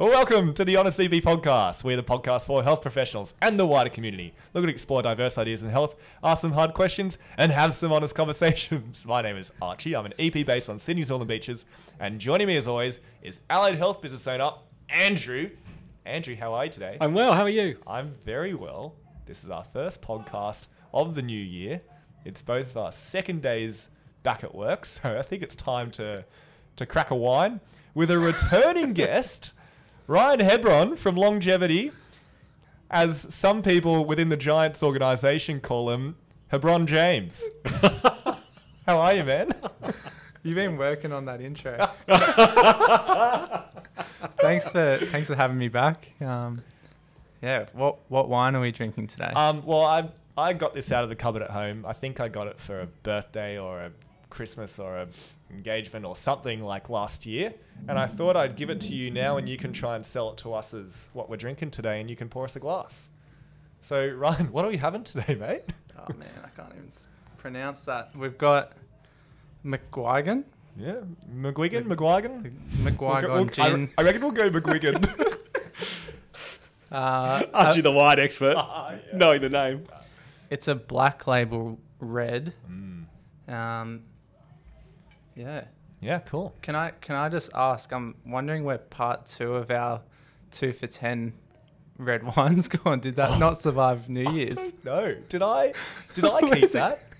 Welcome to the Honest EP podcast. We're the podcast for health professionals and the wider community. Looking to explore diverse ideas in health, ask some hard questions, and have some honest conversations. My name is Archie. I'm an EP based on Sydney's Northern Beaches. And joining me, as always, is Allied Health Business Owner Andrew. Andrew, how are you today? I'm well. How are you? I'm very well. This is our first podcast of the new year. It's both our second days back at work, so I think it's time to to crack a wine with a returning guest, Ryan Hebron from Longevity, as some people within the Giants organization call him, Hebron James. How are you, man? You've been working on that intro. thanks for thanks for having me back. Um, yeah, what what wine are we drinking today? Um, well, I I got this out of the cupboard at home. I think I got it for a birthday or a Christmas or a engagement or something like last year, and I thought I'd give it to you now, and you can try and sell it to us as what we're drinking today, and you can pour us a glass. So Ryan, what are we having today, mate? oh man, I can't even pronounce that. We've got McGuigan. Yeah, McGuigan, McGuigan. The McGuigan we'll- I, gin. I reckon we'll go McGuigan. Uh, Archie, uh, the wine expert, Ah, yeah. knowing the name. it's a black label red. Mm. Um, yeah. Yeah, cool. Can I can I just ask? I'm wondering where part two of our two for ten red wines gone. Did that not survive New Year's? No, did I? Did I keep that?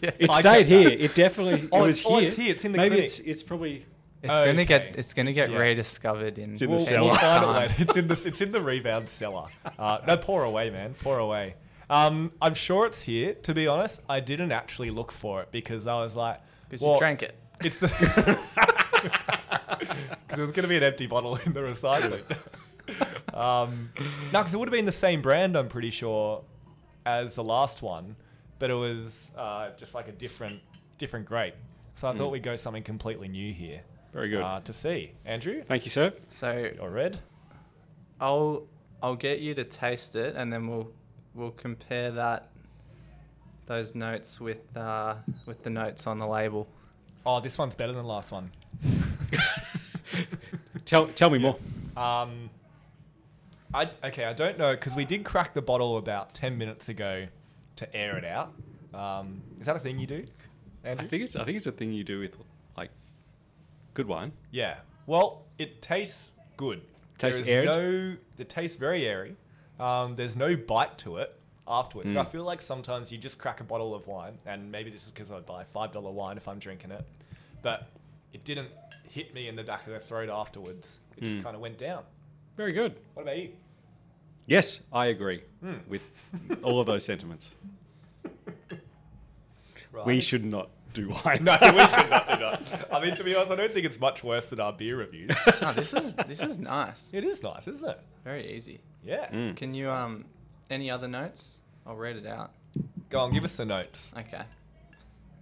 Yeah. It I stayed here. that. It definitely. Oh, it was it's- oh, here. it's here. It's in the Maybe clinic. it's it's probably. It's gonna get it's gonna It's- get yeah. rediscovered in, It's in the We'll, cellar. we'll find it It's in the it's in the rebound cellar. Uh, no, pour away, man. Pour away. Um, I'm sure it's here. To be honest, I didn't actually look for it because I was like, because well, you drank it. It's the because it was going to be an empty bottle in the recycling. um, no, because it would have been the same brand. I'm pretty sure as the last one, but it was uh, just like a different different grape. So I thought we'd go something completely new here. Very good. Uh, to see, Andrew Thank you, sir. So or red. I'll I'll get you to taste it, and then we'll we'll compare that those notes with uh, with the notes on the label. Oh, this one's better than the last one. Tell tell me more. Um, I okay. I don't know because we did crack the bottle about ten minutes ago to air it out. Um, is that a thing you do, I think it's I think it's a thing you do with like good wine. Yeah. Well, it tastes good. Tastes there is aired? no. It tastes very airy. Um, there's no bite to it afterwards. Mm. I feel like sometimes you just crack a bottle of wine, and maybe this is because I buy five dollar wine if I'm drinking it, but it didn't hit me in the back of the throat afterwards. It just Mm. kind of went down. Very good. What about you? Yes, I agree Hmm. with all of those sentiments. Right. We should not do wine. No, we should not do that. I mean, to be honest, I don't think it's much worse than our beer reviews. Oh, this is this is nice. it is nice, isn't it? Very easy. Yeah. Mm. Can you um any other notes? I'll read it out. Go on, give us the notes. Okay.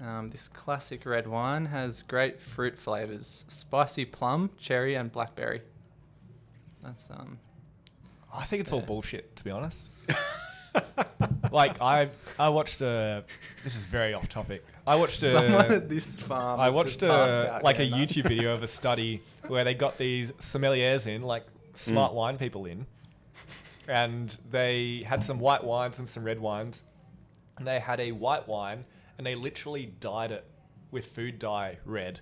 Um, this classic red wine has great fruit flavors: spicy plum, cherry, and blackberry. That's um. I think it's all bullshit, to be honest. like I, I watched a. This is very off topic. I watched a. Someone at this farm. I has watched just passed a out like a. YouTube video of a study where they got these sommeliers in, like smart wine people in, and they had some white wines and some red wines, and they had a white wine and they literally dyed it with food dye red.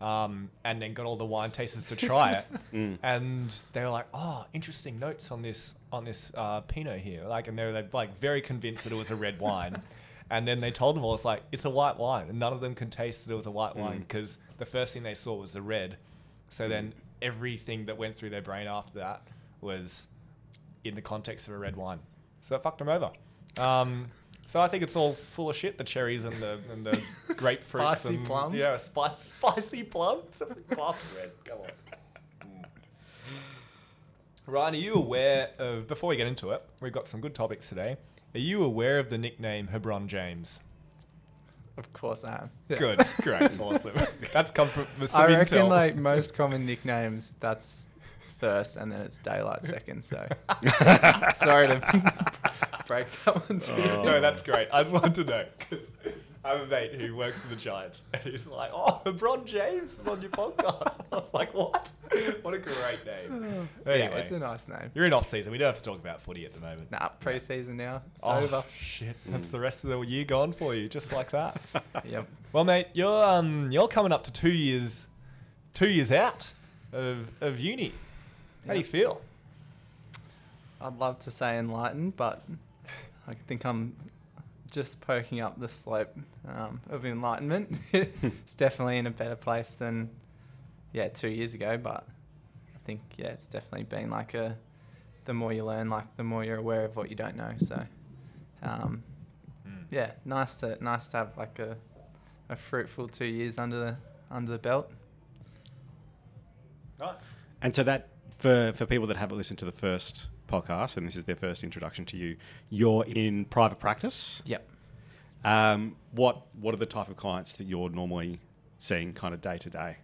Um, and then got all the wine tasters to try it, Mm. and they were like, "Oh, interesting notes on this on this uh, Pinot here." Like, and they were like very convinced that it was a red wine, and then they told them all, "It's like it's a white wine," and none of them could taste that it was a white wine Mm. because the first thing they saw was the red. So then everything that went through their brain after that was in the context of a red wine. So it fucked them over. Um, so I think it's all full of shit. The cherries and the and the grapefruits Spicy and plum? Yeah, spicy spicy plum. It's a glass of red. Come on. Mm. Ryan, are you aware of? Before we get into it, we've got some good topics today. Are you aware of the nickname Hebron James? Of course I am. Good, great, awesome. That's come from some I reckon intel. like most common nicknames, that's first, and then it's daylight second. So sorry to break that one to you. Oh. No, that's great. I just wanted to know because I have a mate who works for the Giants, and he's like, "Oh, LeBron James is on your podcast." I was like, "What? What a great name!" Anyway, Yeah, it's a nice name. you're in off season. We don't have to talk about footy at the moment. Nah, preseason now. It's oh, over. shit! That's the rest of the year gone for you, just like that. Yep. well, mate, you're um you're coming up to two years, two years out of of uni. How do you feel? I'd love to say enlightened, but I think I'm just poking up the slope um, of enlightenment. it's definitely in a better place than, yeah, two years ago. But I think, yeah, it's definitely been like a, the more you learn, like the more you're aware of what you don't know. So, um, Mm. yeah, nice to nice to have like a, a fruitful two years under the under the belt. Nice. And so that for for people that haven't listened to the first podcast, and this is their first introduction to you, you're in private practice. Yep. Um, what what are the type of clients that you're normally seeing, kind of day to day?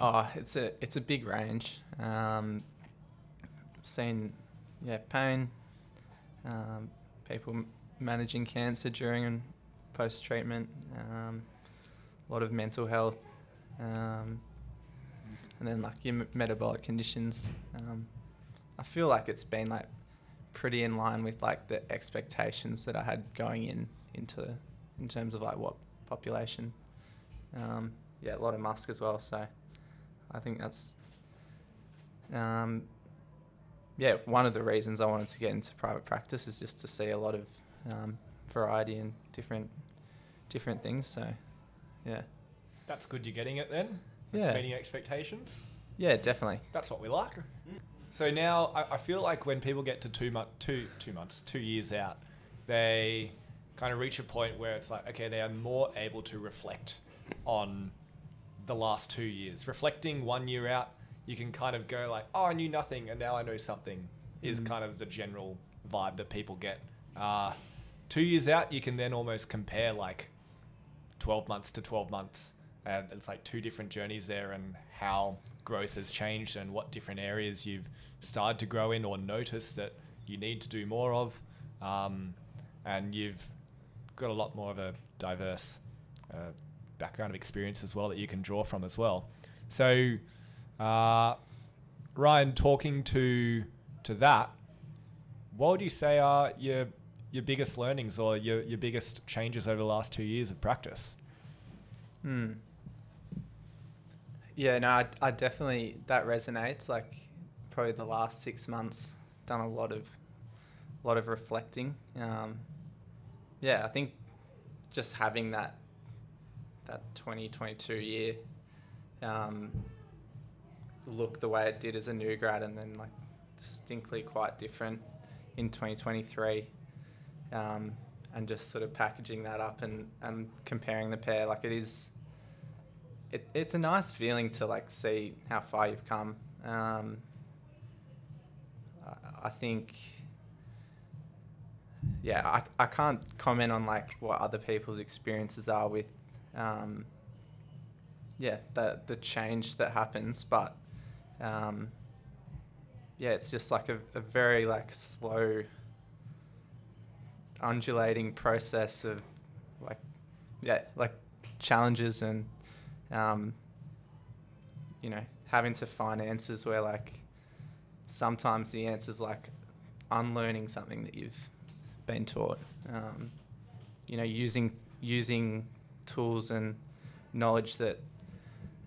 Oh, it's a it's a big range. Um, seen, yeah, pain, um, people managing cancer during and post treatment, um, a lot of mental health, um, and then like your m- metabolic conditions. Um, I feel like it's been like pretty in line with like the expectations that I had going in into in terms of like what population. Um, yeah, a lot of musk as well. So I think that's um, yeah one of the reasons I wanted to get into private practice is just to see a lot of um, variety and different different things. So yeah, That's good. You're getting it then. It's Yeah. meeting expectations. yeah, definitely. That's what we like. So now I, I feel like when people get to two month, two two months, two years out, they kind of reach a point where it's like, okay, they are more able to reflect on the last two years. Reflecting one year out, you can kind of go like, oh, I knew nothing and now I know something. Is Mm. kind of the general vibe that people get. Uh, two years out, you can then almost compare like 12 months to 12 months and it's like two different journeys there and how growth has changed and what different areas you've started to grow in or noticed that you need to do more of. Um, and you've got a lot more of a diverse uh, background of experience as well that you can draw from as well. So uh, ryan talking to to that what would you say are your your biggest learnings or your, your biggest changes over the last two years of practice? Hmm. Yeah, no, I, I definitely that resonates. Like probably the last six months, done a lot of, lot of reflecting. Um, yeah, I think just having that, that twenty twenty two year, um, look the way it did as a new grad, and then like distinctly quite different in twenty twenty three. Um, and just sort of packaging that up and, and comparing the pair, like it is it, it's a nice feeling to like see how far you've come. Um, I, I think, yeah, I, I can't comment on like what other people's experiences are with, um, yeah, the the change that happens, but um, yeah, it's just like a, a very like slow, undulating process of like, yeah, like challenges and um, you know, having to find answers where like sometimes the answer's like unlearning something that you've been taught. Um, you know, using using tools and knowledge that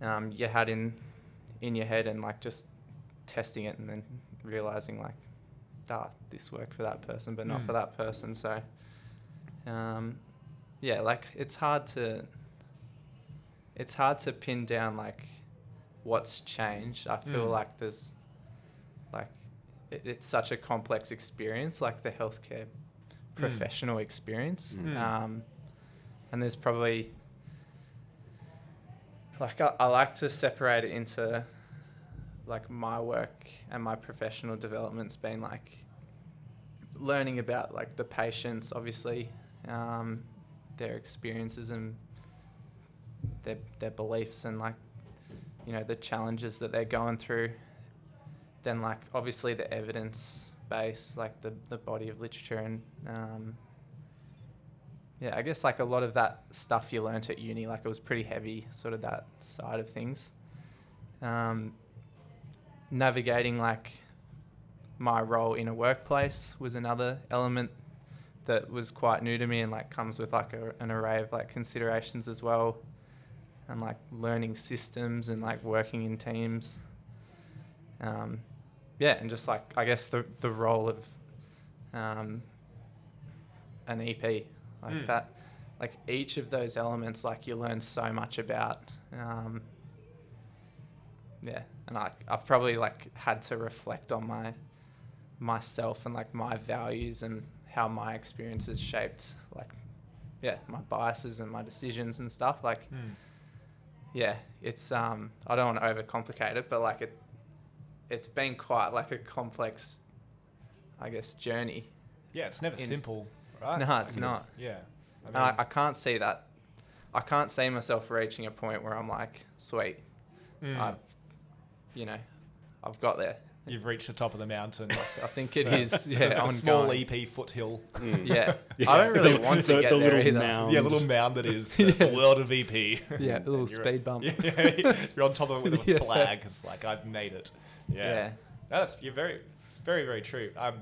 um, you had in in your head and like just testing it and then realizing like, ah, this worked for that person, but not Mm. for that person. So, um, yeah, like it's hard to it's hard to pin down like what's changed. I feel Mm. like there's like it, it's such a complex experience, like the healthcare professional experience. Mm. Um, and there's probably like I, I like to separate it into like my work and my professional development's been like learning about like the patients obviously um, their experiences and their their beliefs and like you know the challenges that they're going through then like obviously the evidence base like the, the body of literature and um, yeah, I guess like a lot of that stuff you learnt at uni, like it was pretty heavy, sort of that side of things. Um, navigating like my role in a workplace was another element that was quite new to me and like comes with like a, an array of like considerations as well and like learning systems and like working in teams um, yeah and just like i guess the, the role of um, an ep like Mm. that like each of those elements like you learn so much about um, yeah and I, i've probably like had to reflect on my myself and like my values and how my experiences shaped like yeah my biases and my decisions and stuff like Hmm. Yeah it's um i don't want to overcomplicate it but like it it's been quite like a complex i guess journey Yeah, it's never In- simple, right? No, it's not. Yeah. I and I, I can't see that i can't see myself reaching a point where i'm like sweet mm, i've you know i've got there you've reached the top of the mountain. i think it is yeah a small ongoing. EP foothill. Mm. yeah. I don't really want to The- get the there little either. mound. Yeah, little mound that is the, the Yeah. world of EP. Yeah, a little you're- speed bump. Yeah, you're on top of it with a Yeah. flag. It's like I've made it. Yeah, Yeah. No, that's you're very, very, very true. Um,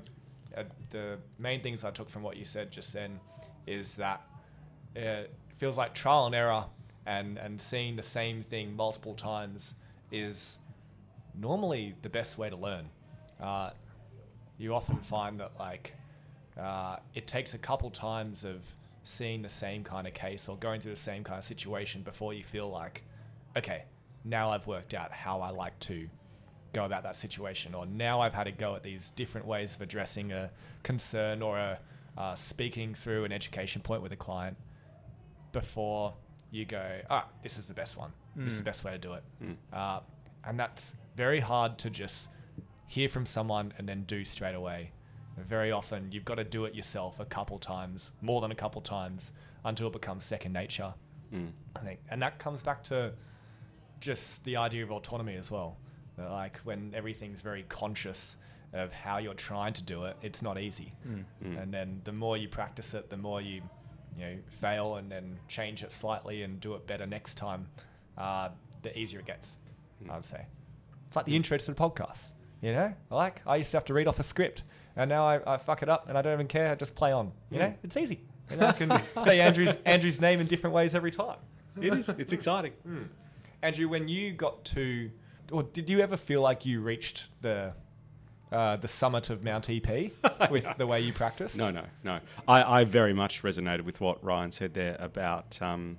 uh, the main things I took from what you said just then is that it feels like trial and error, and and seeing the same thing multiple times is normally the best way to learn. Uh, you often find that like uh, it takes a couple times of seeing the same kind of case or going through the same kind of situation before you feel like, okay, now I've worked out how I like to go about that situation, or now I've had a go at these different ways of addressing a concern or a uh, speaking through an education point with a client before you go, ah, this is the best one. This is the Mm. best way to do it. Mm. Uh, and that's very hard to just hear from someone and then do straight away. Very often, you've got to do it yourself a couple times, more than a couple times, until it becomes second nature. Mm. I think, and that comes back to just the idea of autonomy as well. Like when everything's very conscious of how you're trying to do it, it's not easy. Mm. Mm. And then the more you practice it, the more you, you know, fail and then change it slightly and do it better next time, uh, the easier it gets. Mm. I would say. It's like the intro to the podcast. You know, like I used to have to read off a script, and now I, I fuck it up and I don't even care. I just play on. You know, Mm. it's easy. You know, I can say Andrew's Andrew's name in different ways every time. It is. It's exciting. Mm. Andrew, when you got to, or did you ever feel like you reached the uh, the summit of Mount EP with the way you practiced? No, no, no. I, I very much resonated with what Ryan said there about um,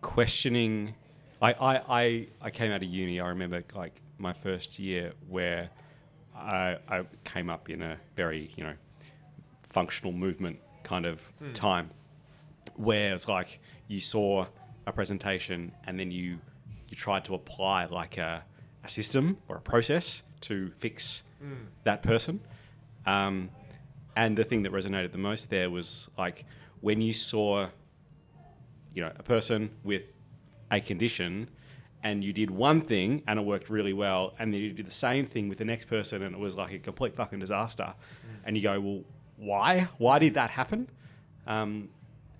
questioning. I, I, I, I came out of uni. I remember like my first year where I, I came up in a very you know functional movement kind of Hmm. time where it's like you saw a presentation and then you you tried to apply like a, a system or a process to fix Mm. that person. Um, and the thing that resonated the most there was like when you saw, you know, a person with a condition and you did one thing and it worked really well, and then you did the same thing with the next person and it was like a complete fucking disaster. And you go, well, why? Why did that happen? Um,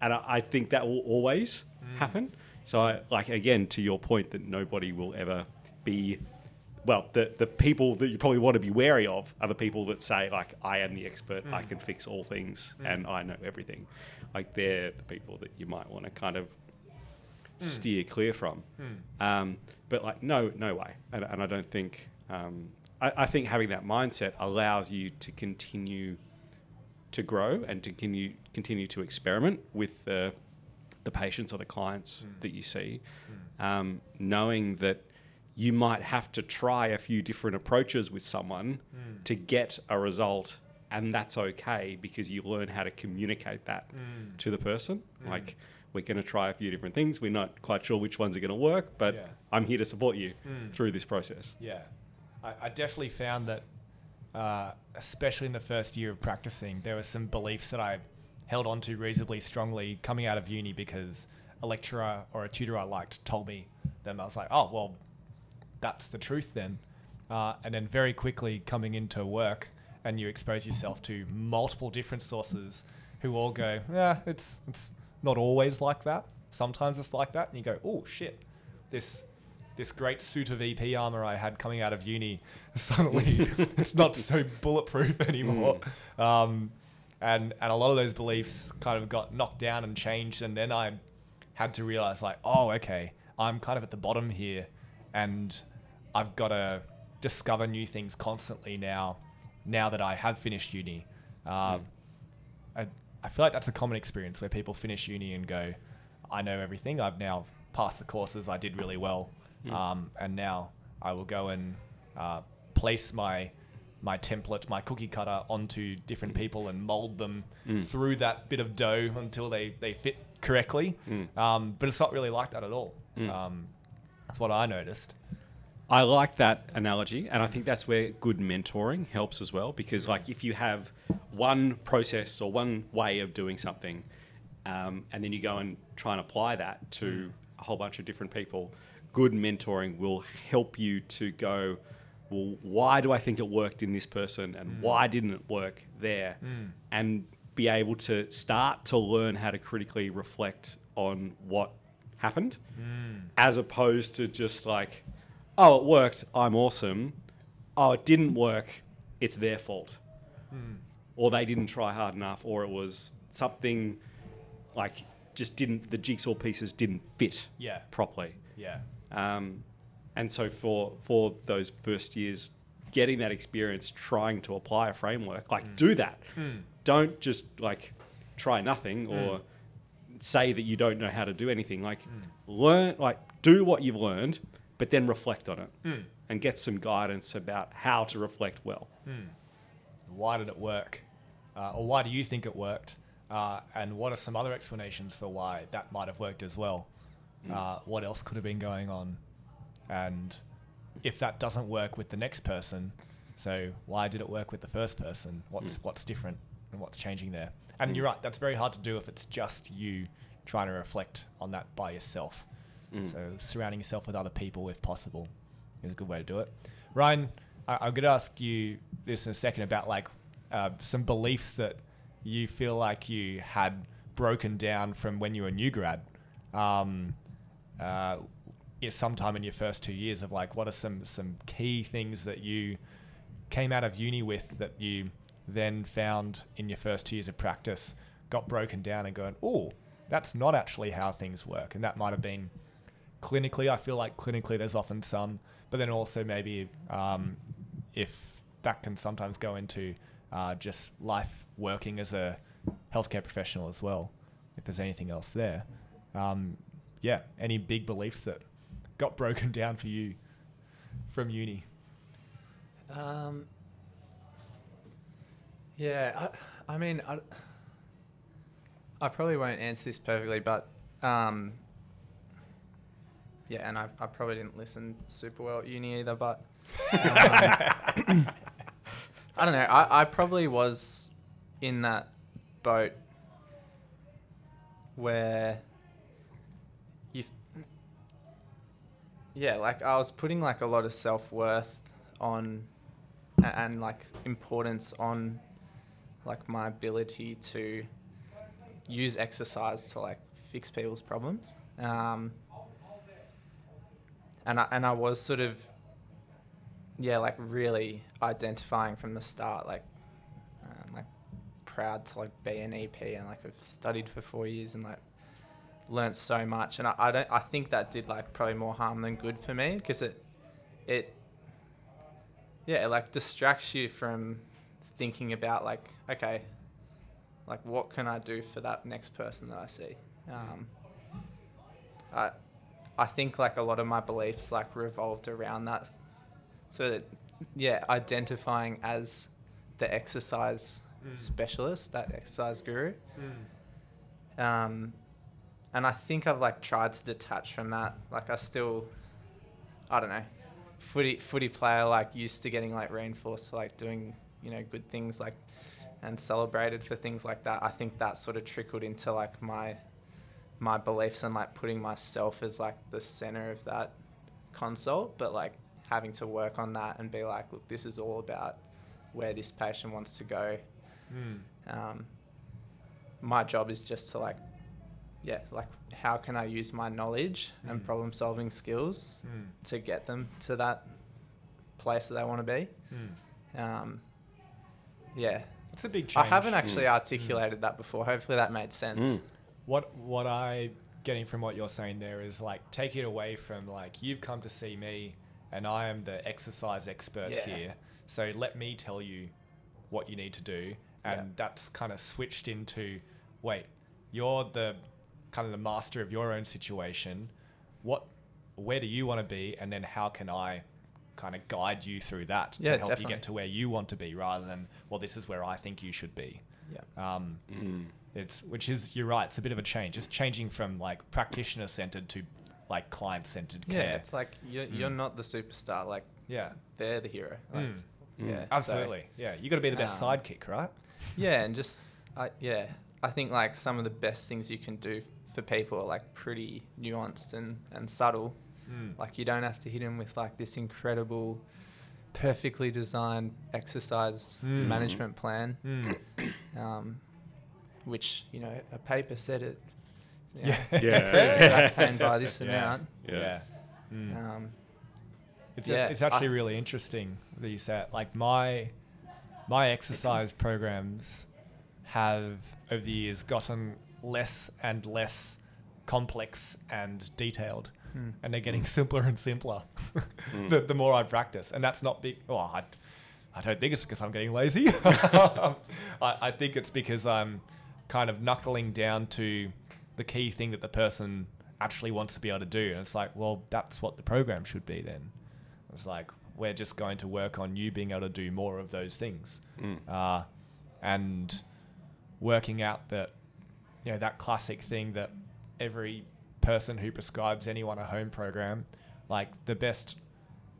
and I, I think that will always happen. So, I, like again, to your point that nobody will ever be well, the, the people that you probably want to be wary of are the people that say, like, I am the expert, I Mm. can fix all things, Mm. and I know everything. Like, they're the people that you might want to kind of Mm. steer clear from. Mm. Um, but, like, no, no way. And, and I don't think, um, I, I think having that mindset allows you to continue to grow and to continue, continue to experiment with the, the patients or the clients Mm. that you see, Mm. um, knowing that you might have to try a few different approaches with someone Mm. to get a result, and that's okay because you learn how to communicate that Mm. to the person. Mm. Like, we're going to try a few different things. We're not quite sure which ones are going to work, but Yeah. I'm here to support you Mm. through this process. Yeah, I, I definitely found that, uh, especially in the first year of practicing, there were some beliefs that I held on to reasonably strongly coming out of uni because a lecturer or a tutor I liked told me them. I was like, oh well, that's the truth then. Uh, and then very quickly coming into work and you expose yourself to multiple different sources who all go, yeah, it's it's not always like that. Sometimes it's like that, and you go, oh shit, this this great suit of EP armor I had coming out of uni suddenly it's not so bulletproof anymore. Um, and and a lot of those beliefs kind of got knocked down and changed, and then I had to realize like, oh, okay, I'm kind of at the bottom here, and I've got to discover new things constantly now. Now that I have finished uni, um, I, I feel like that's a common experience where people finish uni and go, I know everything. I've now passed the courses. I did really well, um, and now I will go and uh, place my my template, my cookie cutter onto different people and mold them through that bit of dough until they, they fit correctly. Um, but it's not really like that at all. Um, that's what I noticed. I like that analogy, and I think that's where good mentoring helps as well. Because, like, if you have one process or one way of doing something, um, and then you go and try and apply that to a whole bunch of different people, good mentoring will help you to go, well, why do I think it worked in this person, and mm. why didn't it work there, mm. and be able to start to learn how to critically reflect on what happened, mm. as opposed to just like oh, it worked, I'm awesome. Oh, it didn't work, it's their fault. Hmm. Or they didn't try hard enough, or it was something like just didn't, the jigsaw pieces didn't fit Yeah. properly. Yeah. Um, and so for, for those first years, getting that experience, trying to apply a framework, like hmm. do that. Hmm. Don't just like try nothing or say that you don't know how to do anything. Like learn, like do what you've learned, but then reflect on it and get some guidance about how to reflect well. Why did it work? Uh, or why do you think it worked? Uh, and what are some other explanations for why that might have worked as well? Uh, what else could have been going on? And if that doesn't work with the next person, so why did it work with the first person? What's what's different and what's changing there? And you're right, that's very hard to do if it's just you trying to reflect on that by yourself. So surrounding yourself with other people, if possible, is a good way to do it. Ryan, I, I'm going to ask you this in a second about like uh, some beliefs that you feel like you had broken down from when you were a new grad. Um, uh, sometime in your first two years of like what are some some key things that you came out of uni with that you then found in your first two years of practice got broken down and going oh that's not actually how things work and that might have been clinically i feel like clinically there's often some but then also maybe um, if that can sometimes go into uh, just life working as a healthcare professional as well if there's anything else there. Um, yeah any big beliefs that got broken down for you from uni? Um, yeah, I, I mean, I, I probably won't answer this perfectly, but um, yeah, and I, I probably didn't listen super well at uni either, but um, I don't know. I, I probably was in that boat where you, yeah, like I was putting like a lot of self worth on a- and like importance on like my ability to use exercise to like fix people's problems. Um, and I, and I was sort of yeah like really identifying from the start like um, like proud to like be an EP and like I've studied for four years and like learnt so much. And I, I don't I think that did like probably more harm than good for me because it it yeah it like distracts you from thinking about like okay like what can I do for that next person that I see? Um, I I think like a lot of my beliefs like revolved around that so that yeah identifying as the exercise specialist that exercise guru um, and I think I've like tried to detach from that. Like I still, I don't know, footy footy player like used to getting like reinforced for like doing you know good things like and celebrated for things like that. I think that sort of trickled into like my my beliefs and like putting myself as like the center of that consult, but like having to work on that and be like, look, this is all about where this patient wants to go. Um, my job is just to like yeah, like how can I use my knowledge and Mm. problem solving skills Mm. to get them to that place that they want to be. Mm. Um, yeah, It's a big I haven't actually Mm. articulated that before. Hopefully that made sense. What what I getting from what you're saying there is like take it away from like you've come to see me and I am the exercise expert Yeah. here. So let me tell you what you need to do. And Yeah. that's kind of switched into wait, you're the kind of the master of your own situation. What where do you want to be and then how can I kind of guide you through that Yeah, to help you get to where you want to be rather than well this is where I think you should be. Yeah. Um, Mm. it's which is you're right. It's a bit of a change. It's changing from like practitioner centered to like client centered Yeah, care. Yeah, it's like you're, you're Mm. not the superstar. Like yeah, they're the hero. Like, Mm. Mm. Yeah, so- absolutely. yeah, you got to be the best Um, sidekick, right? yeah, and just I, yeah, I think like some of the best things you can do for people are like pretty nuanced and and subtle. Mm. Like you don't have to hit them with like this incredible, perfectly designed exercise Mm. management plan, Mm. um, which you know a paper said it. you know, Yeah. Yeah. improves back pain by this Yeah. amount. Yeah. Yeah. Mm. Um, It's, Yeah, it's actually I- really interesting that you said like my my exercise programs have over the years gotten less and less complex and detailed hmm. and they're getting simpler and simpler Mm. the, the more I practice. And that's not big. Well, I, I don't think it's because I'm getting lazy. I, I think it's because I'm kind of knuckling down to the key thing that the person actually wants to be able to do. And it's like, well, that's what the program should be then. It's like, we're just going to work on you being able to do more of those things. Mm. Uh, and working out that, you know, that classic thing that every person who prescribes anyone a home program, like the best,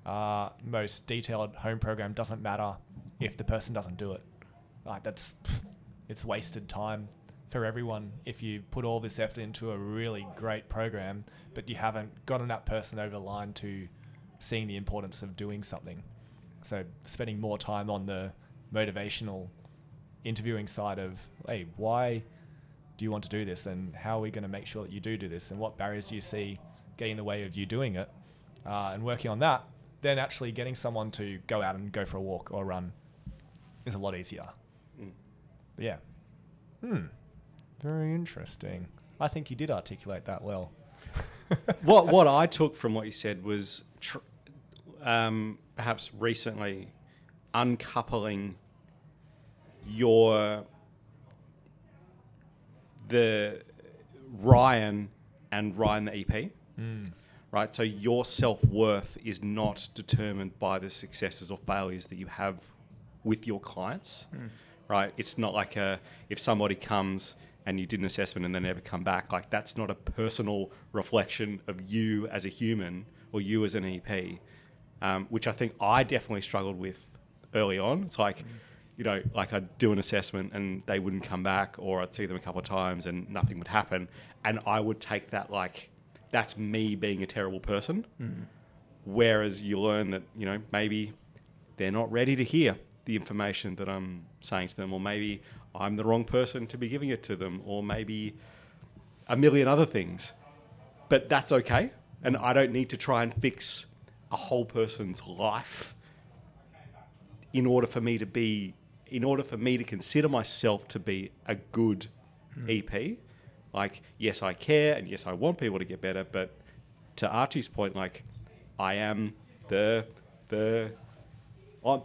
uh, most detailed home program doesn't matter if the person doesn't do it. Like that's, it's wasted time for everyone if you put all this effort into a really great program, but you haven't gotten that person over the line to seeing the importance of doing something. So spending more time on the motivational interviewing side of, hey, why do you want to do this, and how are we going to make sure that you do do this, and what barriers do you see getting in the way of you doing it, uh, and working on that, then actually getting someone to go out and go for a walk or run is a lot easier. Mm. But yeah. Hmm. Very interesting. I think you did articulate that well. what what I took from what you said was tr- um, perhaps recently uncoupling your the Ryan and Ryan the EP, Mm. right? So your self worth is not determined by the successes or failures that you have with your clients, Mm. right? It's not like a if somebody comes and you did an assessment and they never come back, like that's not a personal reflection of you as a human or you as an EP, um, which I think I definitely struggled with early on. It's like, you know, like I'd do an assessment and they wouldn't come back, or I'd see them a couple of times and nothing would happen, and I would take that like that's me being a terrible person. Mm. Whereas you learn that, you know, maybe they're not ready to hear the information that I'm saying to them, or maybe I'm the wrong person to be giving it to them, or maybe a million other things. But that's okay. And I don't need to try and fix a whole person's life in order for me to be, in order for me to consider myself to be a good EP. Like, yes, I care, and yes, I want people to get better. But to Archie's point, like, I am the the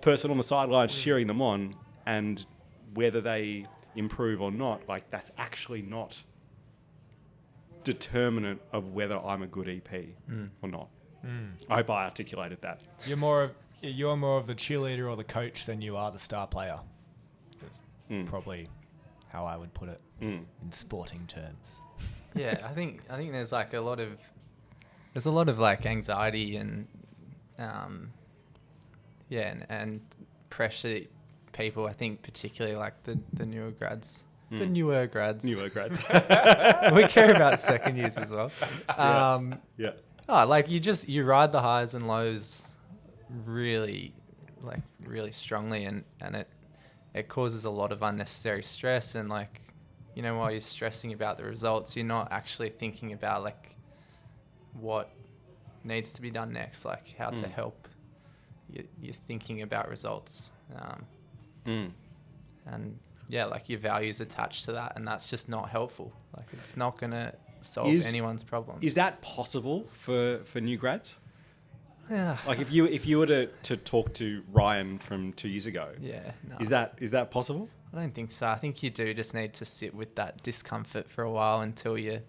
person on the sidelines cheering them on, and whether they improve or not, like that's actually not determinant of whether I'm a good EP Mm. or not. Mm. I hope I articulated that. You're more of you're more of the cheerleader or the coach than you are the star player. That's Mm. Probably how I would put it Mm. in sporting terms. yeah, I think I think there's like a lot of there's a lot of like anxiety and um, yeah, and, and pressure people. I think particularly like the the newer grads, the Mm. newer grads. Newer grads. we care about second years as well. Yeah. Um, Yeah. oh, like you just you ride the highs and lows really like really strongly and and it it causes a lot of unnecessary stress and like you know, while you're stressing about the results, you're not actually thinking about like what needs to be done next, like how to Mm. help. You, you're thinking about results, um, Mm. and yeah, like your values attached to that, and that's just not helpful. Like it's not gonna solve Is- anyone's problem Is that possible for, for new grads? Yeah, Like if you if you were to, to talk to Ryan from two years ago, yeah, no. is that is that possible? I don't think so. I think you do just need to sit with that discomfort for a while until you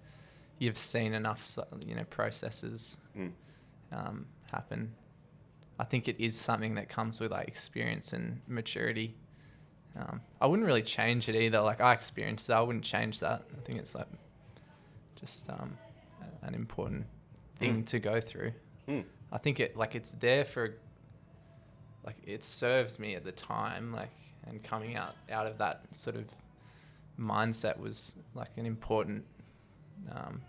you've seen enough you know processes Mm. um, happen. I think it is something that comes with like experience and maturity. Um, I wouldn't really change it either. Like I experienced that, I wouldn't change that. I think it's like just um, an important thing Mm. to go through. Mm. I think it like it's there for like it serves me at the time like and coming out out of that sort of mindset was like an important um,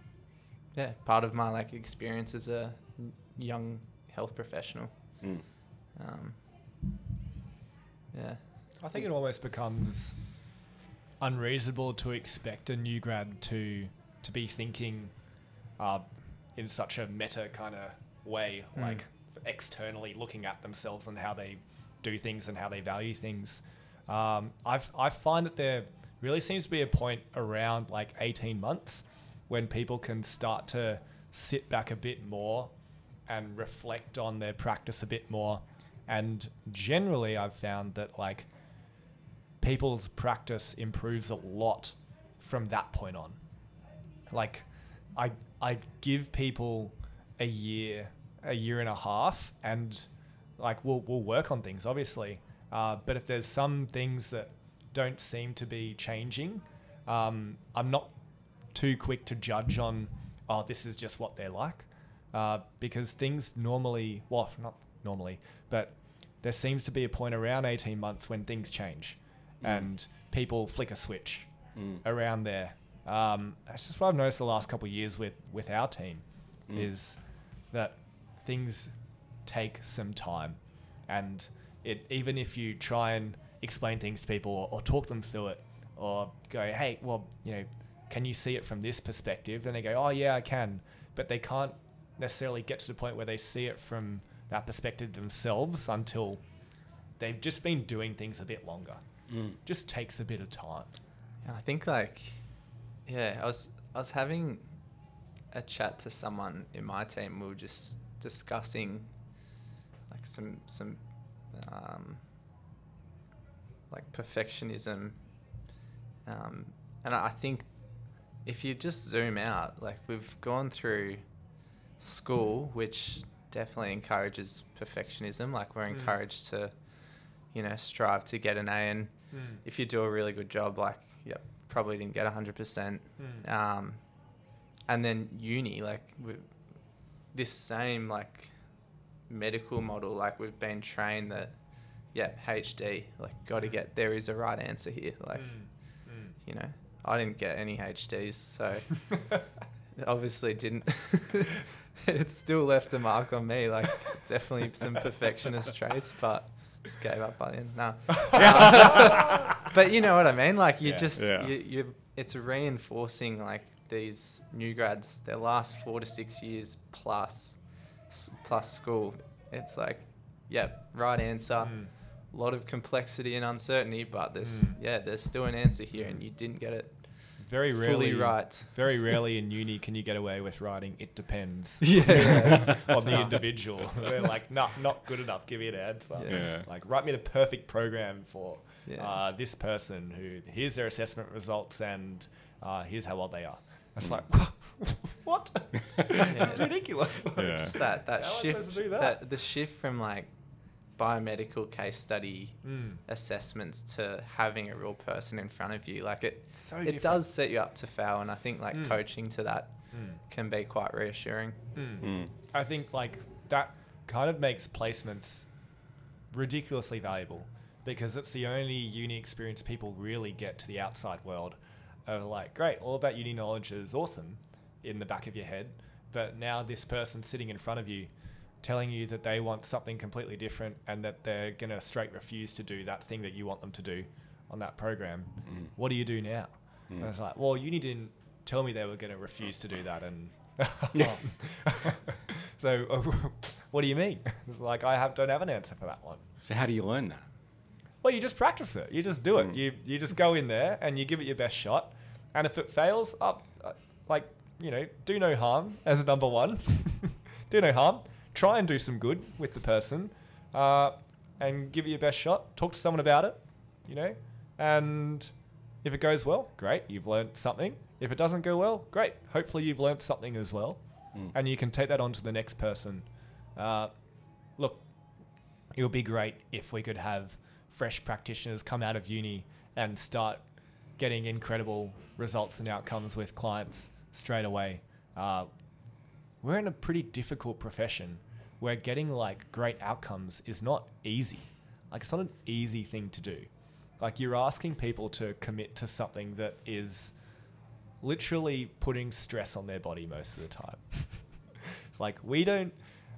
yeah part of my like experience as a young health professional Mm. um, yeah I think it almost becomes unreasonable to expect a new grad to to be thinking uh, in such a meta kind of way, Mm. like externally looking at themselves and how they do things and how they value things. Um, I've I find that there really seems to be a point around like eighteen months when people can start to sit back a bit more and reflect on their practice a bit more. And generally, I've found that like people's practice improves a lot from that point on. Like, I I give people a year, a year and a half, and like we'll we'll work on things obviously. Uh, but if there's some things that don't seem to be changing, um, I'm not too quick to judge on. Oh, this is just what they're like, uh, because things normally, well, not normally, but there seems to be a point around 18 months when things change Mm. and people flick a switch Mm. around there. Um, that's just what I've noticed the last couple of years with with our team Mm. is that things take some time, and it even if you try and explain things to people or, or talk them through it, or go, hey, well, you know, can you see it from this perspective? Then they go, oh yeah, I can, but they can't necessarily get to the point where they see it from that perspective themselves until they've just been doing things a bit longer. Mm. Just takes a bit of time. And I think like, yeah, I was I was having a chat to someone in my team. We were just discussing like some some um, like perfectionism, um, and I think if you just zoom out, like we've gone through school, which definitely encourages perfectionism. Like we're Mm. encouraged to, you know, strive to get an A and if you do a really good job, like, yep, probably didn't get 100%. Mm. Um, and then uni, like, we this same, like, medical model, like, we've been trained that, yeah, HD, like, got to get, there is a right answer here. Like, Mm. you know, I didn't get any HDs, so obviously didn't. it still left a mark on me, like, definitely some perfectionist traits, but just gave up by the end. No. but you know what I mean? Like you Yeah. just Yeah. you, you it's reinforcing like these new grads their last four to six years plus school. It's like, yeah, right answer. Mm. A lot of complexity and uncertainty, but there's Mm. yeah, there's still an answer here, and you didn't get it Very rarely, fully right. Very rarely in uni can you get away with writing "it depends" Yeah. on the individual. They're like, not not good enough. Give me an answer. Yeah. Yeah. Like, write me the perfect program for Yeah. uh, this person. Who here's their assessment results and uh, here's how old they are. It's Mm. like, what? It's ridiculous. Yeah. Just that that How am I supposed shift, to do that? that the shift from like biomedical case study Mm. assessments to having a real person in front of you. Like it, So it different. does set you up to fail, and I think like Mm. coaching to that Mm. can be quite reassuring. Mm. Mm. I think like that kind of makes placements ridiculously valuable because it's the only uni experience people really get to the outside world. Of like, great, all that uni knowledge is awesome in the back of your head, but now this person sitting in front of you telling you that they want something completely different and that they're gonna straight refuse to do that thing that you want them to do on that program. Mm. What do you do now? And it's like, well, uni didn't tell me they were going to refuse to do that, and so what do you mean? It's like I have don't have an answer for that one. So how do you learn that? Well, you just practice it. You just do it. Mm. You you just go in there and you give it your best shot. And if it fails, up uh, like you know, do no harm as a number one. do no harm. Try and do some good with the person, uh, and give it your best shot. Talk to someone about it. You know, and if it goes well, great. You've learned something. If it doesn't go well, great. Hopefully, you've learned something as well, Mm. and you can take that on to the next person. Uh, look, it would be great if we could have fresh practitioners come out of uni and start getting incredible results and outcomes with clients straight away. Uh, we're in a pretty difficult profession where getting like great outcomes is not easy. Like it's not an easy thing to do. Like you're asking people to commit to something that is literally putting stress on their body most of the time. like we don't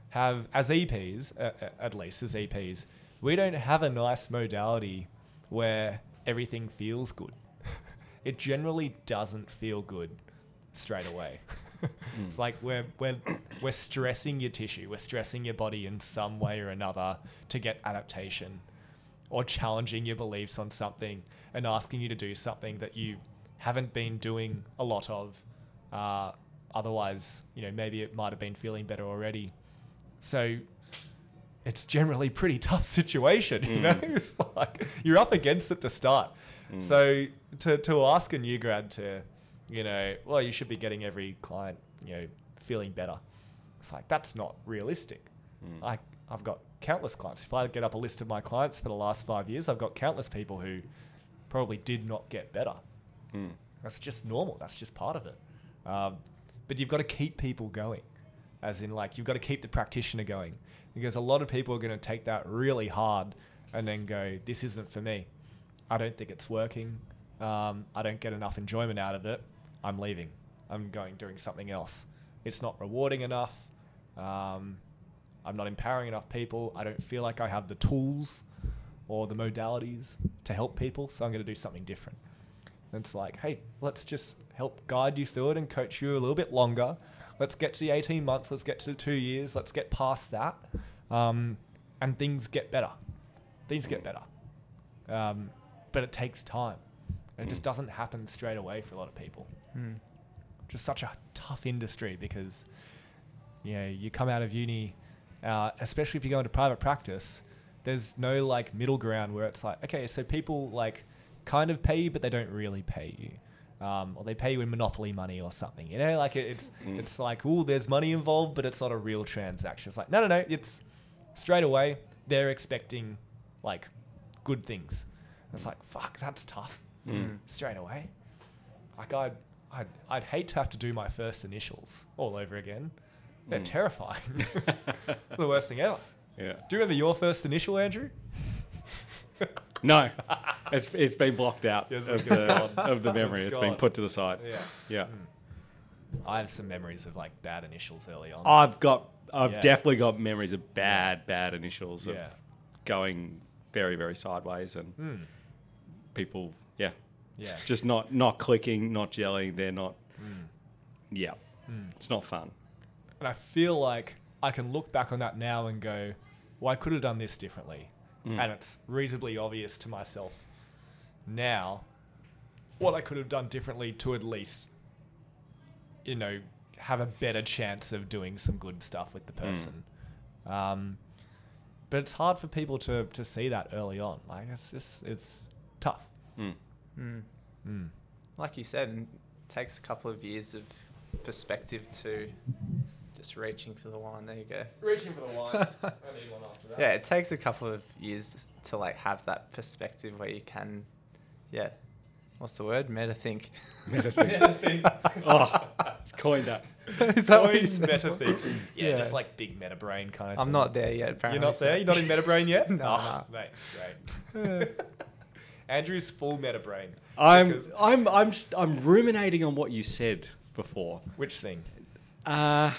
have as EPs, uh, at least as EPs, we don't have a nice modality where everything feels good. it generally doesn't feel good straight away. It's like we're, we're, we're stressing your tissue, we're stressing your body in some way or another to get adaptation or challenging your beliefs on something and asking you to do something that you haven't been doing a lot of. Uh, otherwise, you know, maybe it might have been feeling better already. So it's generally pretty tough situation, you know? It's like you're up against it to start. So to, to ask a new grad to, you know, well, you should be getting every client, you know, feeling better. It's like that's not realistic. I I've got countless clients. If I get up a list of my clients for the last five years, I've got countless people who probably did not get better. Mm. That's just normal. That's just part of it. Um, but you've got to keep people going, as in like you've got to keep the practitioner going, because a lot of people are going to take that really hard and then go, "This isn't for me. I don't think it's working. Um, I don't get enough enjoyment out of it. I'm leaving. I'm going doing something else. It's not rewarding enough. Um, I'm not empowering enough people. I don't feel like I have the tools or the modalities to help people, so I'm going to do something different. And it's like, hey, let's just help guide you through it and coach you a little bit longer. Let's get to the 18 months. Let's get to the two years. Let's get past that. Um, and things get better. Things get better. Um, but it takes time. And it just doesn't happen straight away for a lot of people. Mm. Just such a tough industry because, you know, you come out of uni, uh, especially if you go into private practice, there's no like middle ground where it's like, okay, so people like kind of pay you, but they don't really pay you. Um, or they pay you in monopoly money or something, you know, like it, it's Mm. it's like, oh, there's money involved, but it's not a real transaction. It's like, no, no, no, it's straight away they're expecting like good things. It's like, fuck, that's tough Mm. straight away. Like I'd, I'd, I'd hate to have to do my first initials all over again. They're Mm. terrifying. the worst thing ever. Yeah. Do you remember your first initial, Andrew? No, it's it's been blocked out Yes, of, the, of the memory. It's it's been put to the side. Yeah. Yeah. Mm. I have some memories of like bad initials early on. I've got, I've Yeah. definitely got memories of bad, bad initials of yeah. going very, very sideways and Mm. people, yeah, Yeah. just not not clicking, not yelling. They're not, Mm. yeah, Mm. it's not fun. And I feel like I can look back on that now and go, well, I could have done this differently. Mm. And it's reasonably obvious to myself now what I could have done differently to at least, you know, have a better chance of doing some good stuff with the person. Um, but it's hard for people to, to see that early on. Like, it's just, it's tough. Mm. Mm. Mm. Like you said, it takes a couple of years of perspective to just reaching for the wine. There you go. Reaching for the line. I need one after that. Yeah, it takes a couple of years to like have that perspective where you can, yeah, what's the word? Meta think. Meta think. Oh, it's coined that. Is that what you Coined said? meta thinking. Yeah, Yeah. just like big meta brain kind of thing. I'm thing. not there yet. Apparently, You're not so- there? You're not in meta brain yet? No, oh, Mate, it's great. Andrew's full meta brain. I'm, Because- I'm, I'm, st- I'm ruminating on what you said before. Which thing? Uh,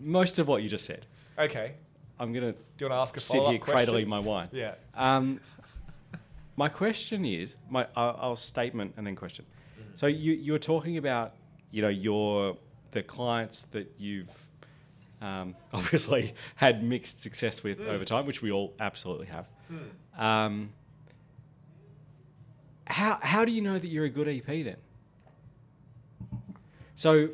most of what you just said. Okay. I'm gonna Do you want to ask a sit follow here up question? cradling my wine. Yeah. Um, my question is, my I'll, I'll statement and then question. Mm. So you you were talking about you know your the clients that you've um, obviously had mixed success with over time, which we all absolutely have. Um, how how do you know that you're a good EP then? So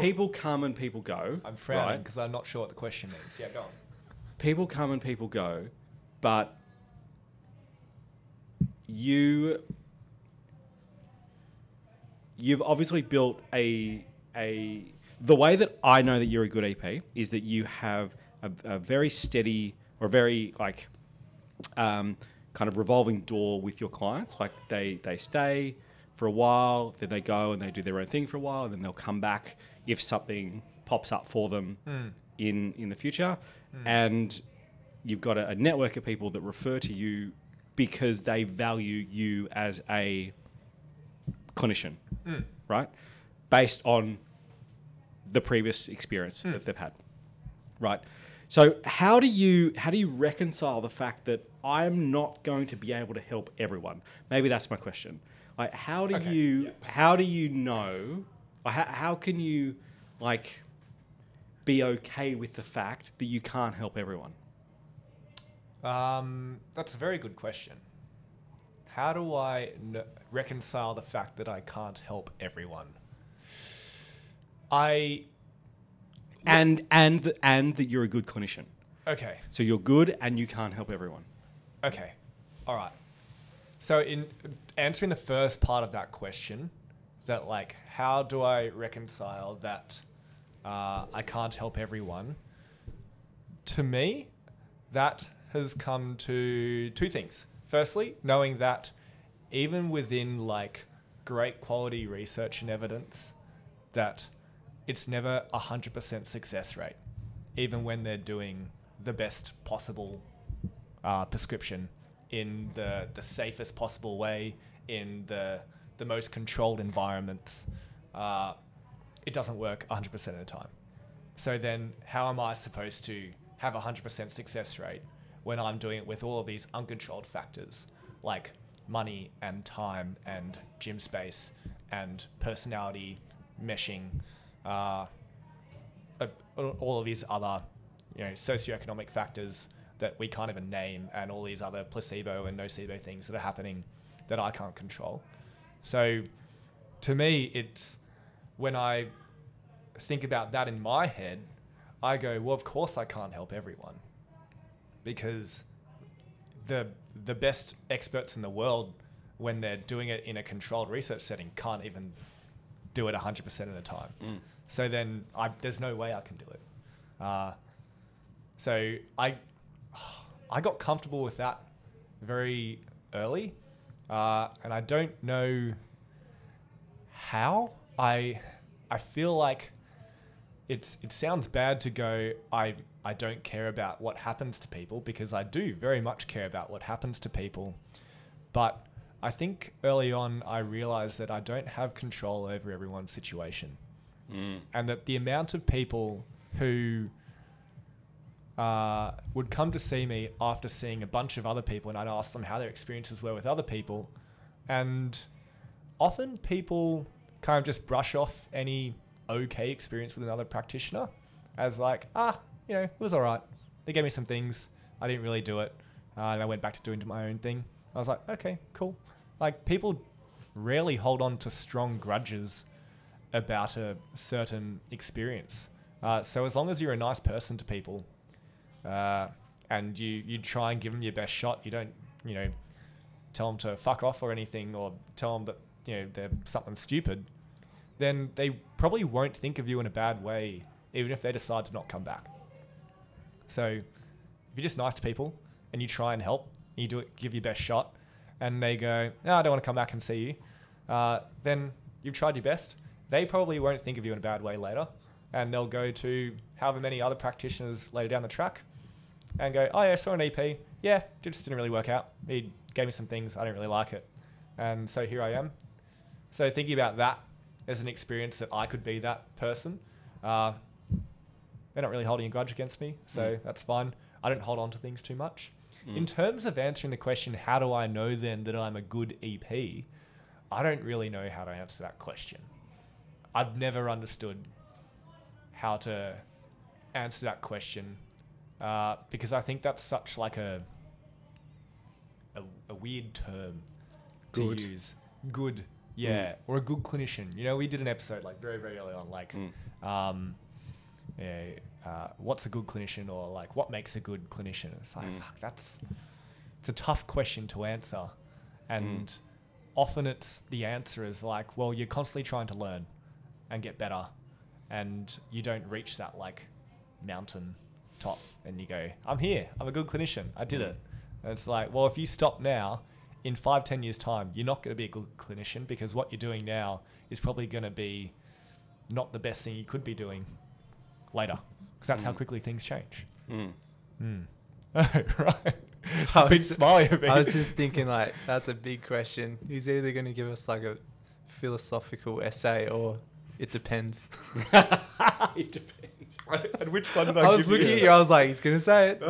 people come and people go. I'm frowning right? because I'm not sure what the question means. Yeah, go on. people come and people go, but you you've obviously built a a the way that I know that you're a good EP is that you have a, a very steady or very like um, kind of revolving door with your clients. Like they they stay for a while, then they go and they do their own thing for a while, and then they'll come back if something pops up for them in in the future. And you've got a, a network of people that refer to you because they value you as a clinician, mm. right? Based on the previous experience mm. that they've had, right? So how do you how do you reconcile the fact that I'm not going to be able to help everyone? Maybe that's my question. Like, how do Okay, you yeah. how do you know? How, how can you like be okay with the fact that you can't help everyone? Um, that's a very good question. How do I n- reconcile the fact that I can't help everyone? I and and th- and that you're a good clinician. okay, So you're good and you can't help everyone. okay, all right. So in answering the first part of that question, that like, how do I reconcile that uh, I can't help everyone? To me, that has come to two things. Firstly, knowing that even within like great quality research and evidence, that it's never a hundred percent success rate, even when they're doing the best possible uh, prescription in the the safest possible way in the the most controlled environments. Uh, it doesn't work 100% of the time. So then, how am I supposed to have a 100% success rate when I'm doing it with all of these uncontrolled factors like money and time and gym space and personality meshing, uh, all of these other, you know, socioeconomic factors that we can't even name, and all these other placebo and nocebo things that are happening that I can't control. So, to me, it's when I think about that in my head, I go, well, of course I can't help everyone because the the best experts in the world, when they're doing it in a controlled research setting, can't even do it 100% of the time. So then I, there's no way I can do it. Uh, so I, I got comfortable with that very early, uh, and I don't know how. I, I feel like it's it sounds bad to go I I don't care about what happens to people because I do very much care about what happens to people. But I think early on I realized that I don't have control over everyone's situation. And that the amount of people who uh, would come to see me after seeing a bunch of other people and I'd ask them how their experiences were with other people. And often people kind of just brush off any okay experience with another practitioner as like, ah, you know, it was all right. They gave me some things. I didn't really do it. Uh, and I went back to doing my own thing. I was like, okay, cool. Like people rarely hold on to strong grudges about a certain experience. Uh, so as long as you're a nice person to people, uh, and you you try and give them your best shot, you don't you know tell them to fuck off or anything, or tell them that you know they're something stupid, then they probably won't think of you in a bad way, even if they decide to not come back. So if you're just nice to people and you try and help, and you do it, give your best shot, and they go, no, I don't want to come back and see you, uh, then you've tried your best. They probably won't think of you in a bad way later, and they'll go to however many other practitioners later down the track and go, oh yeah, I saw an EP. Yeah, it just didn't really work out. He gave me some things I didn't really like it, and so here I am. So thinking about that as an experience that I could be that person, uh, they're not really holding a grudge against me, so that's fine. I don't hold on to things too much. In terms of answering the question, how do I know then that I'm a good EP? I don't really know how to answer that question. I've never understood how to answer that question uh, because I think that's such like a a, a weird term Good. to use. Good, yeah, or a good clinician. You know, we did an episode like very very early on, like, Mm. Um, yeah, uh, what's a good clinician, or like what makes a good clinician. It's like Mm. fuck, that's it's a tough question to answer, and often it's the answer is like, well, you're constantly trying to learn and get better, and you don't reach that like mountain top, and you go, I'm here, I'm a good clinician, I did Mm. it. And it's like, well, if you stop now, in five, ten years' time, you're not going to be a good clinician because what you're doing now is probably going to be not the best thing you could be doing later, because that's how Mm. quickly things change. Mm. Mm. Oh, right. I was- smiley at me. I was just thinking like that's a big question. He's either going to give us like a philosophical essay or it depends. it depends. and which one did I, I was looking you? at you. I was like, he's going to say it.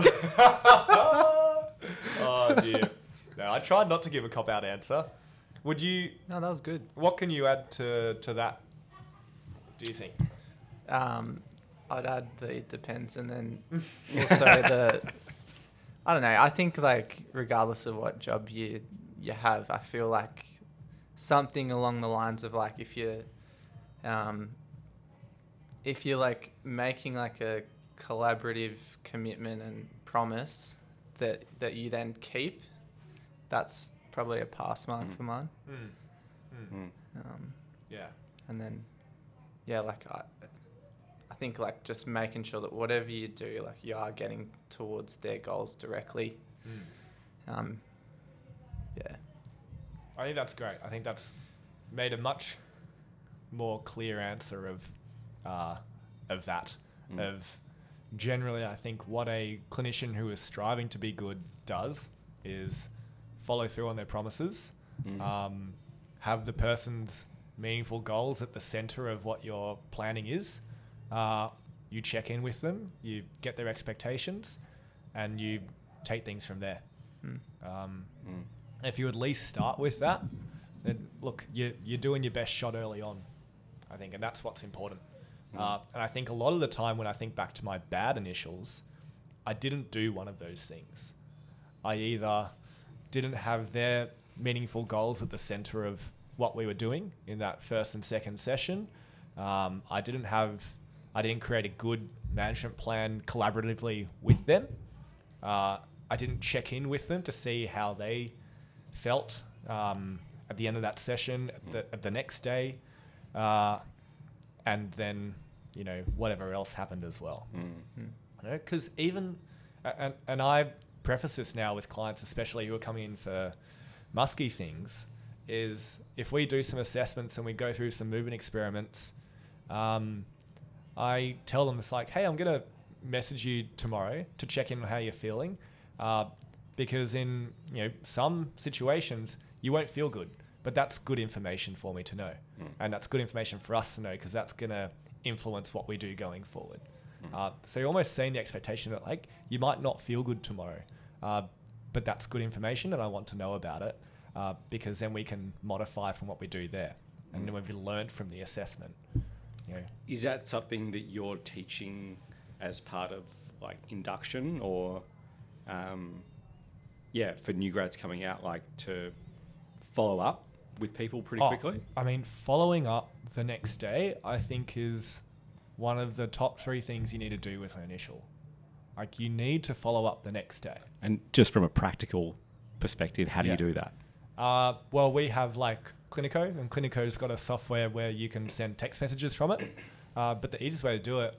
oh dear. No, I tried not to give a cop out answer. Would you? No, that was good. What can you add to to that? Do you think? Um, I'd add the it depends, and then also the. I don't know. I think like regardless of what job you you have, I feel like something along the lines of like if you're, um, if you're like making like a collaborative commitment and promise that that you then keep, that's probably a pass mark Mm. for mine. Mm. Mm. Um, Yeah. and then yeah like I, I think like just making sure that whatever you do like you are getting towards their goals directly Mm. um yeah I think that's great. I think that's made a much more clear answer of uh, of that. Mm. Of generally, I think what a clinician who is striving to be good does is follow through on their promises, Mm. um, have the person's meaningful goals at the center of what your planning is. Uh, you check in with them, you get their expectations, and you take things from there. Mm. Um, Mm. if you at least start with that, then look, you're, you're doing your best shot early on, I think, and that's what's important. Mm. Uh, and I think a lot of the time when I think back to my bad initials, I didn't do one of those things. I either didn't have their meaningful goals at the center of what we were doing in that first and second session. Um, I didn't have, I didn't create a good management plan collaboratively with them. Uh, I didn't check in with them to see how they felt um, at the end of that session, at the, at the next day, uh, and then you know whatever else happened as well. Mm. Mm. Because even, and, and I preface this now with clients, especially who are coming in for musky things, is if we do some assessments and we go through some movement experiments, um, I tell them it's like, hey, I'm gonna message you tomorrow to check in on how you're feeling, uh, because in you know some situations you won't feel good, but that's good information for me to know, Mm. and that's good information for us to know because that's gonna influence what we do going forward. Mm. Uh, so you're almost setting the expectation that like you might not feel good tomorrow, uh, but that's good information, and I want to know about it uh, because then we can modify from what we do there, and Mm. then we've learned from the assessment. Know, Is that something that you're teaching as part of like induction or, um, yeah, for new grads coming out, like to follow up with people pretty Oh, quickly? I mean, following up the next day, I think is one of the top three things you need to do with an initial. Like you need to follow up the next day. And just from a practical perspective, how do Yeah. you do that? Uh, well, we have like Cliniko, and Cliniko's got a software where you can send text messages from it. Uh, but the easiest way to do it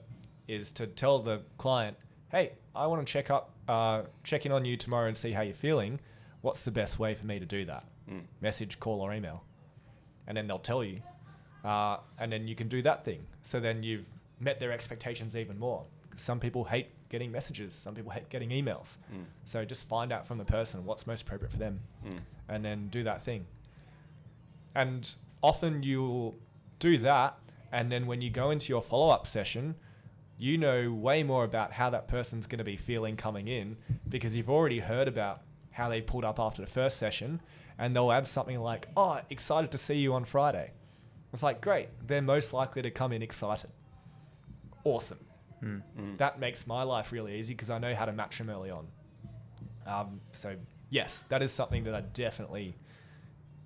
is to tell the client, "Hey, I want to check up, uh, check in on you tomorrow and see how you're feeling. What's the best way for me to do that? Mm. Message, call, or email." And then they'll tell you, uh, and then you can do that thing. So then you've met their expectations even more. Some people hate getting messages. Some people hate getting emails. Mm. So just find out from the person what's most appropriate for them Mm. and then do that thing. And often you'll do that, and then when you go into your follow up session, you know way more about how that person's going to be feeling coming in because you've already heard about how they pulled up after the first session, and they'll add something like, "Oh, excited to see you on Friday." It's like great. They're most likely to come in excited. Awesome. Mm. That makes my life really easy because I know how to match them early on. Um, so yes, that is something that I definitely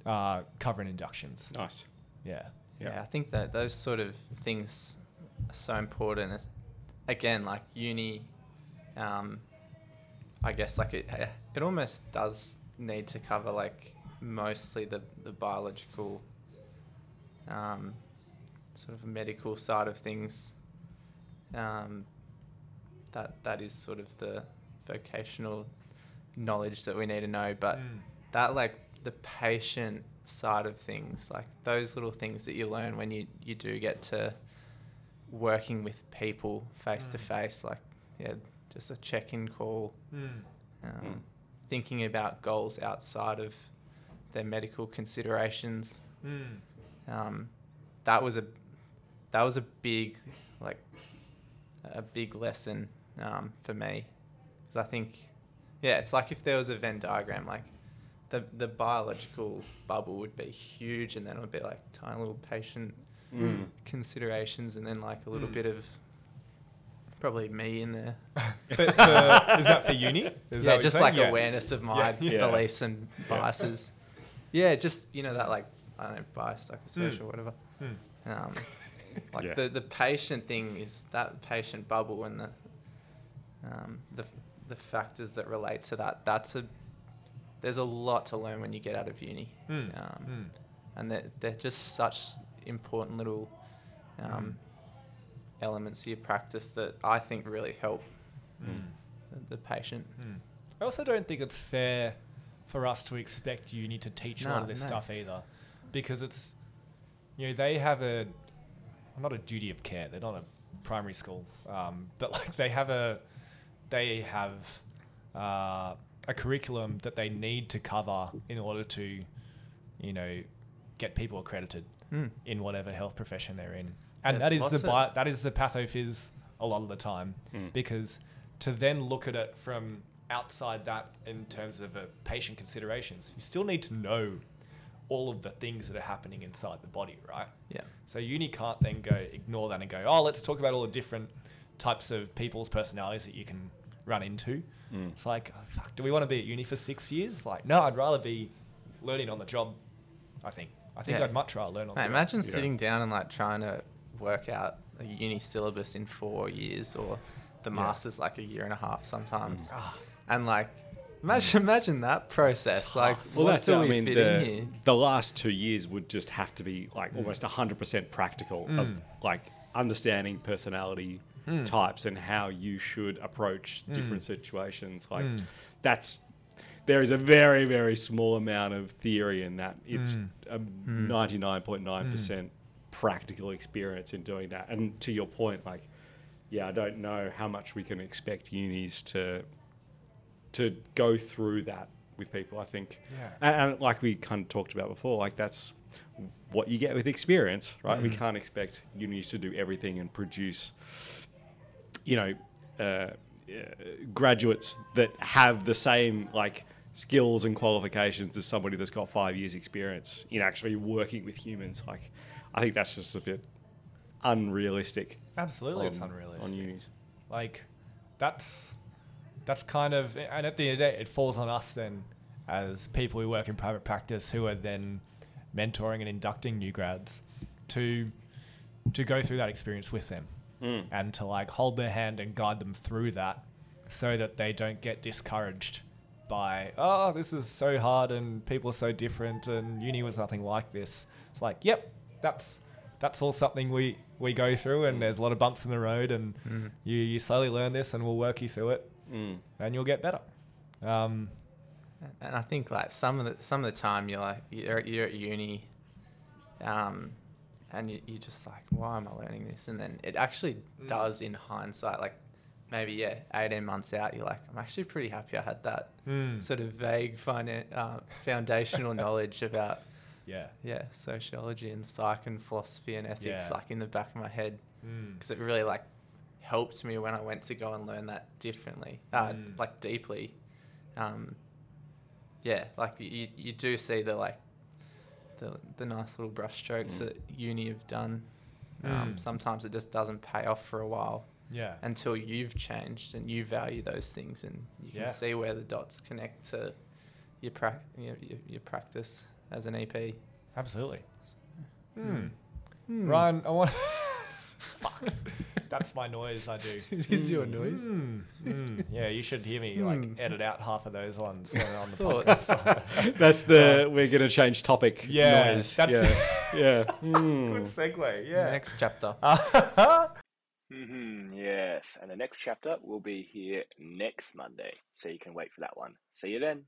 uh, cover in inductions. Nice. Yeah. Yeah. I think that those sort of things are so important. It's, again, like uni, um, I guess like it, eh, it almost does need to cover like mostly the, the biological, um, sort of medical side of things. Um, that that is sort of the vocational knowledge that we need to know, but Mm. that like the patient side of things like those little things that you learn when you you do get to working with people face to Mm. face like yeah just a check-in call Mm. um, Mm. thinking about goals outside of their medical considerations Mm. um, that was a that was a big like a big lesson um, for me because I think yeah it's like if there was a Venn diagram like the the biological bubble would be huge and then it would be like tiny little patient Mm. considerations and then like a little Mm. bit of probably me in there For- for- is that for uni? Is yeah what just like Yeah. awareness of my Yeah. Yeah. beliefs and biases yeah just you know that like I don't know bias psychosocial or whatever Mm. um, like Yeah. the the patient thing is that patient bubble and the um, the the factors that relate to that. That's a there's a lot to learn when you get out of uni, Mm. um, Mm. and they're they're just such important little um, elements of your practice that I think really help Mm. the, the patient. Mm. I also don't think it's fair for us to expect uni to teach a lot No, of this no. stuff either, because it's you know they have a not a duty of care. They're not a primary school, um, but like they have a they have uh, a curriculum that they need to cover in order to you know get people accredited Mm. in whatever health profession they're in. And There's that is lots the of- bi- that is the pathophys a lot of the time Mm. because to then look at it from outside that in terms of uh, patient considerations, you still need to know all of the things that are happening inside the body, right? Yeah. So uni can't then go ignore that and go, oh, let's talk about all the different types of people's personalities that you can run into. Mm. It's like, oh, fuck, do we want to be at uni for six years? Like, no, I'd rather be learning on the job. I think. I think Yeah. I'd much rather learn on Mate, the job. imagine Yeah. sitting down and like trying to work out a uni syllabus in four years or the Yeah. masters like a year and a half sometimes. Ah, And like imagine imagine that process. Like Well, what that's do it. I we mean, fit the, in here? the last two years would just have to be like almost 100% practical of Mm. like understanding personality Mm. types and how you should approach Mm. different situations. Like Mm. that's there is a very very small amount of theory in that. It's Mm. a Mm. 99.9% practical experience in doing that. And to your point, like yeah, I don't know how much we can expect unis to to go through that with people. I think, Yeah. and, and like we kind of talked about before, like that's what you get with experience, right? We Mm. can't expect unis to do everything and produce, you know, uh, uh, graduates that have the same like skills and qualifications as somebody that's got five years experience in actually working with humans. Like, I think that's just a bit unrealistic. Absolutely, it's unrealistic. on unis. Like, that's that's kind of, and at the end of the day, it falls on us then, as people who work in private practice, who are then mentoring and inducting new grads, to to go through that experience with them, Mm. and to like hold their hand and guide them through that, so that they don't get discouraged by oh this is so hard and people are so different and uni was nothing like this. It's like yep, that's that's all something we we go through and there's a lot of bumps in the road and Mm. you, you slowly learn this and we'll work you through it Mm. and you'll get better. Um, And I think like some of the some of the time you're like you're, you're at uni, um, and you, you're just like, why am I learning this? And then it actually Mm. does in hindsight, like maybe yeah, eighteen months out, you're like, I'm actually pretty happy I had that mm, sort of vague finan- uh, foundational knowledge about yeah. yeah sociology and psych and philosophy and ethics Yeah. like in the back of my head Mm, because it really like helped me when I went to go and learn that differently, uh, Mm. like deeply. Um, yeah, like you, you do see the like the the nice little brush strokes that uni have done. Um, Mm. Sometimes it just doesn't pay off for a while Yeah. until you've changed and you value those things, and you can Yeah. see where the dots connect to your prac your, your, your practice as an EP. Absolutely. Hmm. Hmm. Ryan, I want. Fuck. That's my noise I do. It is your noise. Mm, mm. Yeah, you should hear me like Mm. edit out half of those ones when we're on the Thoughts? podcast. That's the we're gonna change topic. Yeah, noise. that's- yeah, yeah. Mm. Good segue. Yeah. Next chapter. hmm yes, and the next chapter will be here next Monday, so you can wait for that one. See you then.